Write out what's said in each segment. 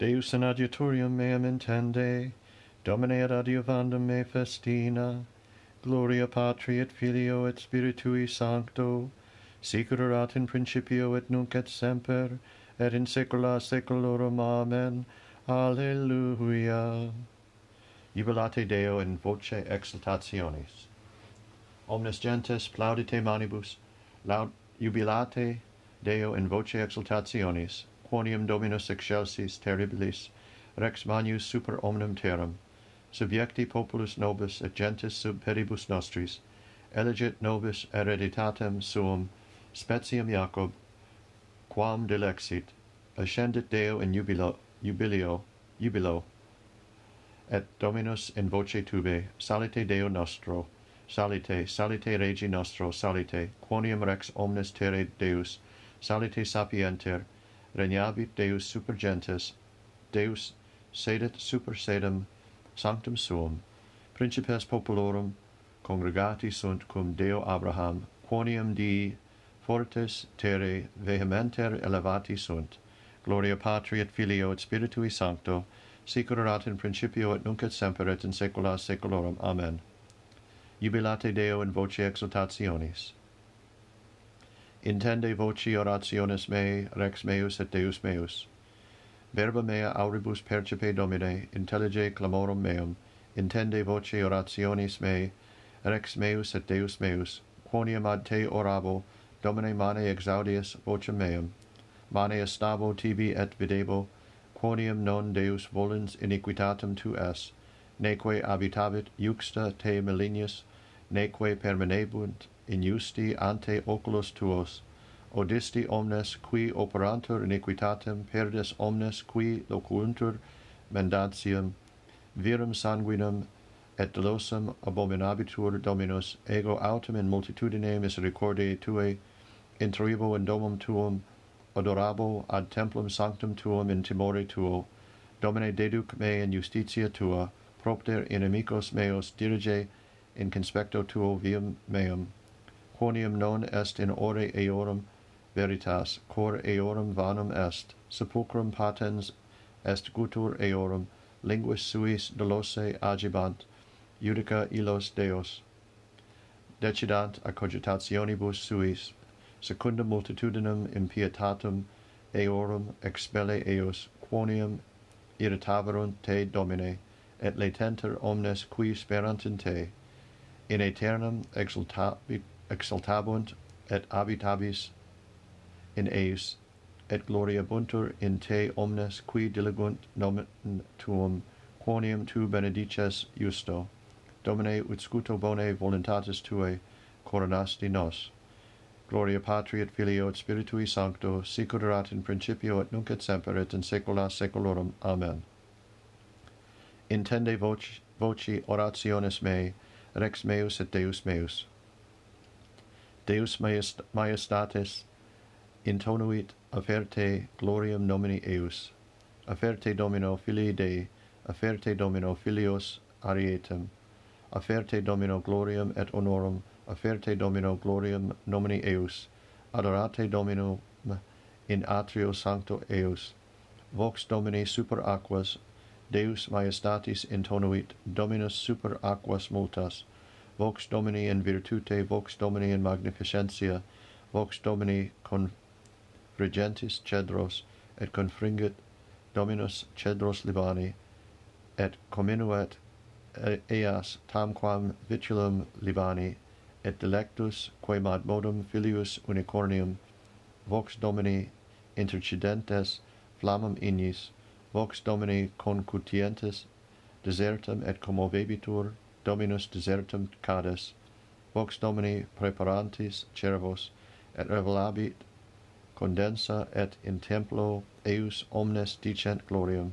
Deus in adiutorium meam intende, Domine ad adiuvandum me festina, Gloria Patri et Filio et Spiritui Sancto, Sicurat in principio et nunc et semper, et in saecula saeculorum. Amen. Alleluia. Jubilate Deo in voce exultationis. Omnes gentes plaudite manibus, laud jubilate Deo in voce exultationis, quonium dominus excelsis terribilis rex manius super omnem terram subjecti populus nobis et gentes sub peribus nostris elegit nobis hereditatem suum specium Jacob quam dilexit ascendit Deo in jubilo jubilio jubilo et dominus in voce tube salite Deo nostro salite salite regi nostro salite quonium rex omnes terre Deus salite sapienter regnabit Deus super gentes, Deus sedet super sedem, sanctum suum, principes populorum, congregati sunt cum Deo Abraham, quonium Dii fortes terre vehementer elevati sunt, gloria Patri et Filio et Spiritui Sancto, sicurat in principio et nunc et semper et in saecula saeculorum. Amen. Jubilate Deo in voce exultationis. Intende voci orationes mei, rex meus et Deus meus. Verba mea auribus percipe Domine, intellige clamorum meum, intende voce orationis mei, rex meus et Deus meus, quoniam ad te orabo, Domine mane exaudius vocem meam, mane estabo tibi et videbo, quoniam non Deus volens iniquitatem tu es, neque habitavit juxta te melinius, neque permanebunt injusti ante oculos tuos, odisti omnes qui operantur iniquitatem perdes omnes qui locuuntur mendaciam, virum sanguinem et dolosum abominabitur Dominus, ego autem in multitudine misericordiae tuae, intribo in domum tuum, adorabo ad templum sanctum tuum in timore tuo, Domine deduc me in justitia tua, propter inimicos meos dirige in conspecto tuo viam meum, quonium non est in ore eorum veritas, cor eorum vanum est, sepulchrum patens est gutur eorum, linguis suis dolose agibant, judica illos Deos. Decidant a cogitationibus suis, secundum multitudinem impietatum eorum expelle eos, quonium irritaverunt te Domine, et latenter omnes qui sperant in te, in aeternum exultavi exultabunt et habitabis in eis et gloria buntur in te omnes qui diligunt nomen tuum quonium tu benedices justo. Domine ut scuto bone voluntatis tuae coronasti nos. Gloria patri et filio et spiritui sancto sic erat in principio et nunc et semper et in saecula saeculorum. Amen. Intende voci voci orationes mei rex meus et deus meus. Deus majestatis intonuit afferte gloriam nomini eius afferte domino filii Dei afferte domino filios arietem. Afferte domino gloriam et honorum afferte domino gloriam nomini eius adorate domino in atrio sancto eius vox domini super aquas deus majestatis intonuit dominus super aquas multas. Vox Domini in virtute, Vox Domini in magnificentia, Vox Domini confringentis cedros, et confringit Dominus cedros Libani, et comminuet eas tamquam vitulum Libani, et delectus quae ad modum filius unicornium, Vox Domini intercidentes flammam ignis, Vox Domini concutientes desertum et commovebitur, Dominus desertum cades, vox Domini preparantis cervos, et revelabit condensa et in templo eius omnes dicent gloriam,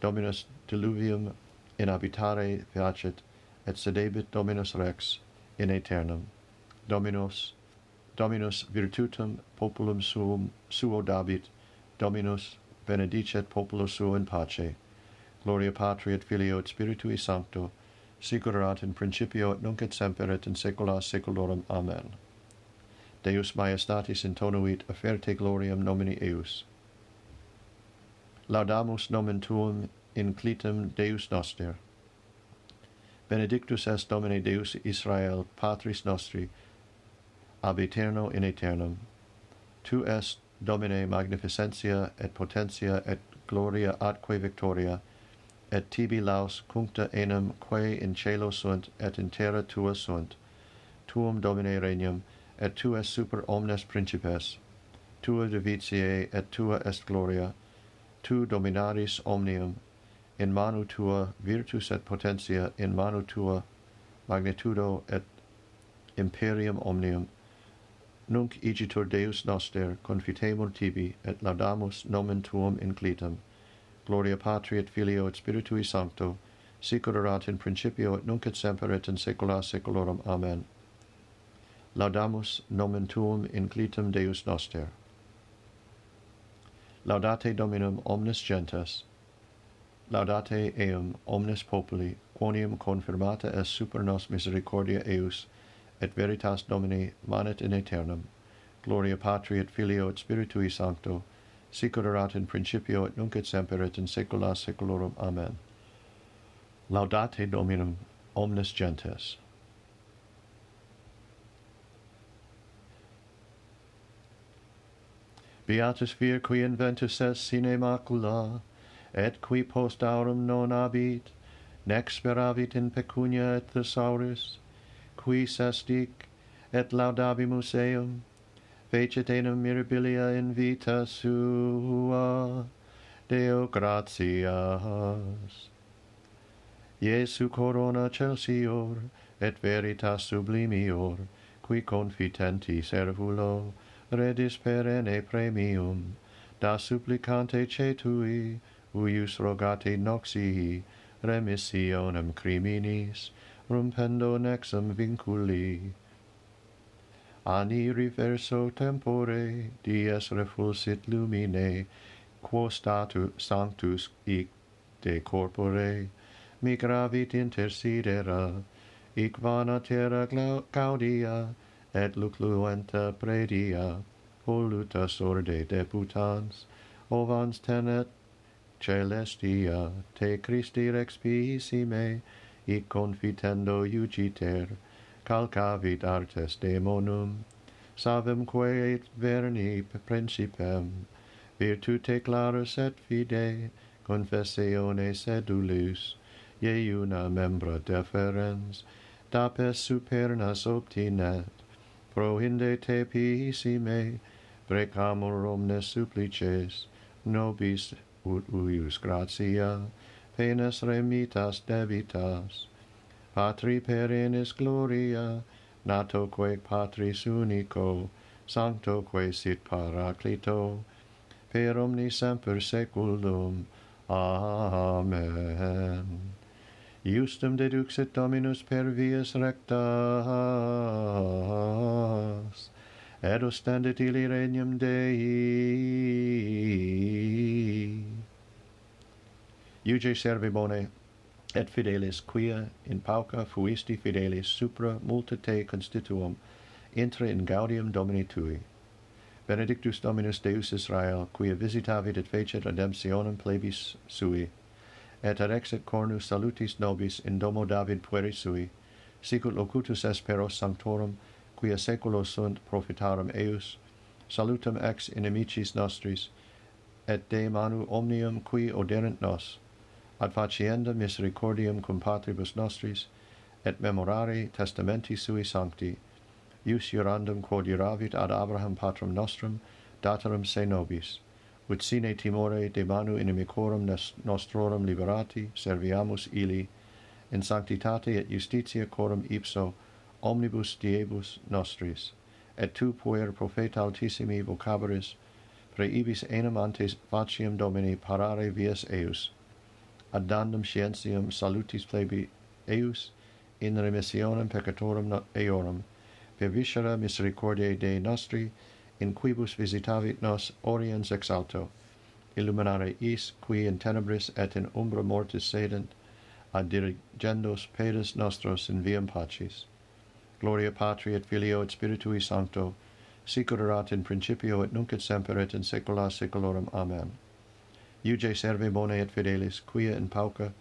Dominus diluvium in habitare facet, et sedebit Dominus Rex in aeternum. Dominus, Dominus virtutum populum suum, suo dabit, Dominus benedicet populo suo in pace. Gloria Patri et Filio et Spiritui Sancto, sicurat in principio et nunc et semper et in saecula saeculorum. Amen. Deus majestatis intonuit offerte gloriam nomini eius. Laudamus nomen tuum in clitem Deus noster. Benedictus est Domine Deus Israel, Patris nostri, ab eterno in aeternum. Tu est Domine magnificentia et potentia et gloria atque victoria, et tibi laus cuncta enim quae in celo sunt et in terra tua sunt. Tuum domine regnum et tu es super omnes principes. Tua divitiae et tua est gloria. Tu dominaris omnium. In manu tua virtus et potentia in manu tua magnitudo et imperium omnium. Nunc igitur deus noster confitemur tibi et laudamus nomen tuum in clitum gloria patri et filio et spiritui sancto sicut erat in principio et nunc et semper et in saecula saeculorum. Amen. Laudamus nomen tuum inclitum deus noster. Laudate dominum omnes gentes. Laudate eum omnes populi quonium confirmata est super nos misericordia eius et veritas domini manet in aeternum. Gloria patri et filio et spiritui sancto sicur erat in principio et nunc et semper et in saecula saeculorum. Amen. Laudate Dominum omnes gentes. Beatus vir qui inventus est sine macula, et qui post aurum non habit, nec speravit in pecunia et thesauris, qui sestic, et laudabimus eum, fecit enum mirabilia in vita sua, Deo gratias. Iesu corona celsior, et veritas sublimior, qui confitenti servulo, redis perenne premium, da supplicante cetui, uius rogate noxii, remissionem criminis, rumpendo nexum vinculi, Ani reverso tempore, dies refulsit lumine, quo statu sanctus ic de corpore, migravit intersidera, ic vana terra gaudia, et lucluenta predia, voluta sorde deputans, ovans tenet celestia, te Christi rex piissime, ic confitendo iugiter, calcavit artes demonum, savemque et verni principem, virtute clarus et fide, confessione sedulus, iuna membra deferens, dapes supernas obtinet, prohinde te pisime, precamur omnes supplices, nobis ut uius gratia, penas remitas debitas, patri perennis gloria natoque patris unico sanctoque sit paraclito per omni semper seculum. amen iustum deduxit dominus per vias rectas et ostendit ili regnum Dei. Iuge servi bone, et fidelis quia in pauca fuisti fidelis supra multa te constituum intra in gaudium domini tui. Benedictus dominus deus israel quia visitavit et fecit redemptionem plebis sui et adexit cornus salutis nobis in domo david pueri sui sicut locutus esperos sanctorum quia saeculo sunt profitarum eius salutem ex inimicis nostris et de manu omnium qui oderent nos ad faciendam misericordiam cum patribus nostris, et memorare testamenti sui sancti, ius jurandum quod iravit ad Abraham patrum nostrum, datarum se nobis, ut sine timore de manu inimicorum nostrorum liberati, serviamus ili, in sanctitate et justitia corum ipso, omnibus diebus nostris, et tu puer profeta altissimi vocabaris, praeibis enim antes faciam Domini parare vias eius, adandum scientium salutis plebi eius in remissionem peccatorum eorum per viscera misericordiae Dei nostri in quibus visitavit nos oriens ex alto illuminare is qui in tenebris et in umbra mortis sedent ad dirigendos pedes nostros in viam pacis. Gloria patri et filio et spiritui sancto sic erat in principio et nunc et semper et in saecula saeculorum. Amen. Iuge serve bone et fidelis, quia in pauca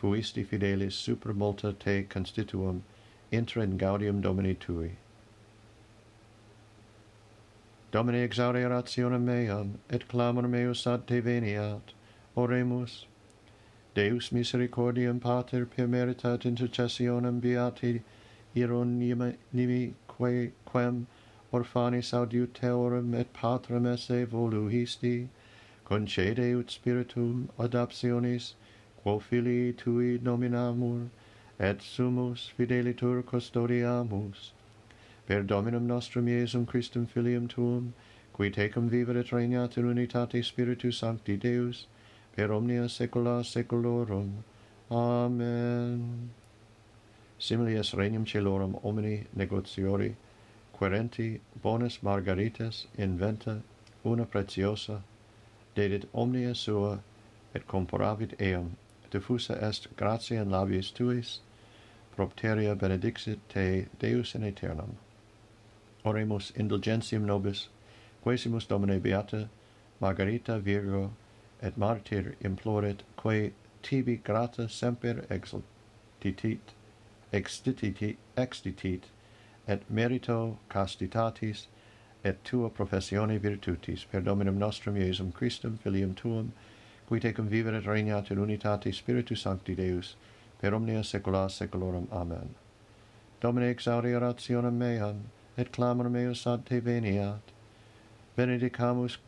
fuisti fidelis super multa te constituum, intra in gaudium Domini tui. Domine exaure rationem meam, et clamor meus ad te veniat. Oremus. Deus misericordiam pater per meritat intercessionem beati ironimi que, quem orphanis audiuteorum et patrem esse voluhisti, concede ut spiritum adoptionis, quo filii tui nominamur, et sumus fidelitur custodiamus. Per Dominum nostrum Iesum Christum filium tuum, qui tecum vivet et regnat in unitate Spiritus Sancti Deus, per omnia saecula saeculorum. Amen. Simile est regnum celorum omni negotiori, querenti bonus margaritas inventa una preciosa dedit omnia sua et comparavit eum. diffusa est gratia in labiis tuis propteria benedixit te deus in aeternam oremus indulgentium nobis quesimus domine beata margarita virgo et martyr imploret quae tibi grata semper exultitit extitit extitit et merito castitatis et tua professione virtutis. Per dominum nostrum Iesum Christum filium tuum qui tecum vivere et regnat in unitate spiritus sancti Deus per omnia saecula saeculorum. Amen. Domine exaudi orationem meam et clamor meus ad te veniat. Benedicamus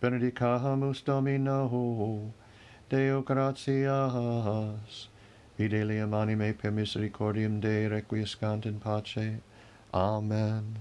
benedicamus domino Deo gratias. Fidelium anime per misericordiam Dei requiescant in pace. Amen.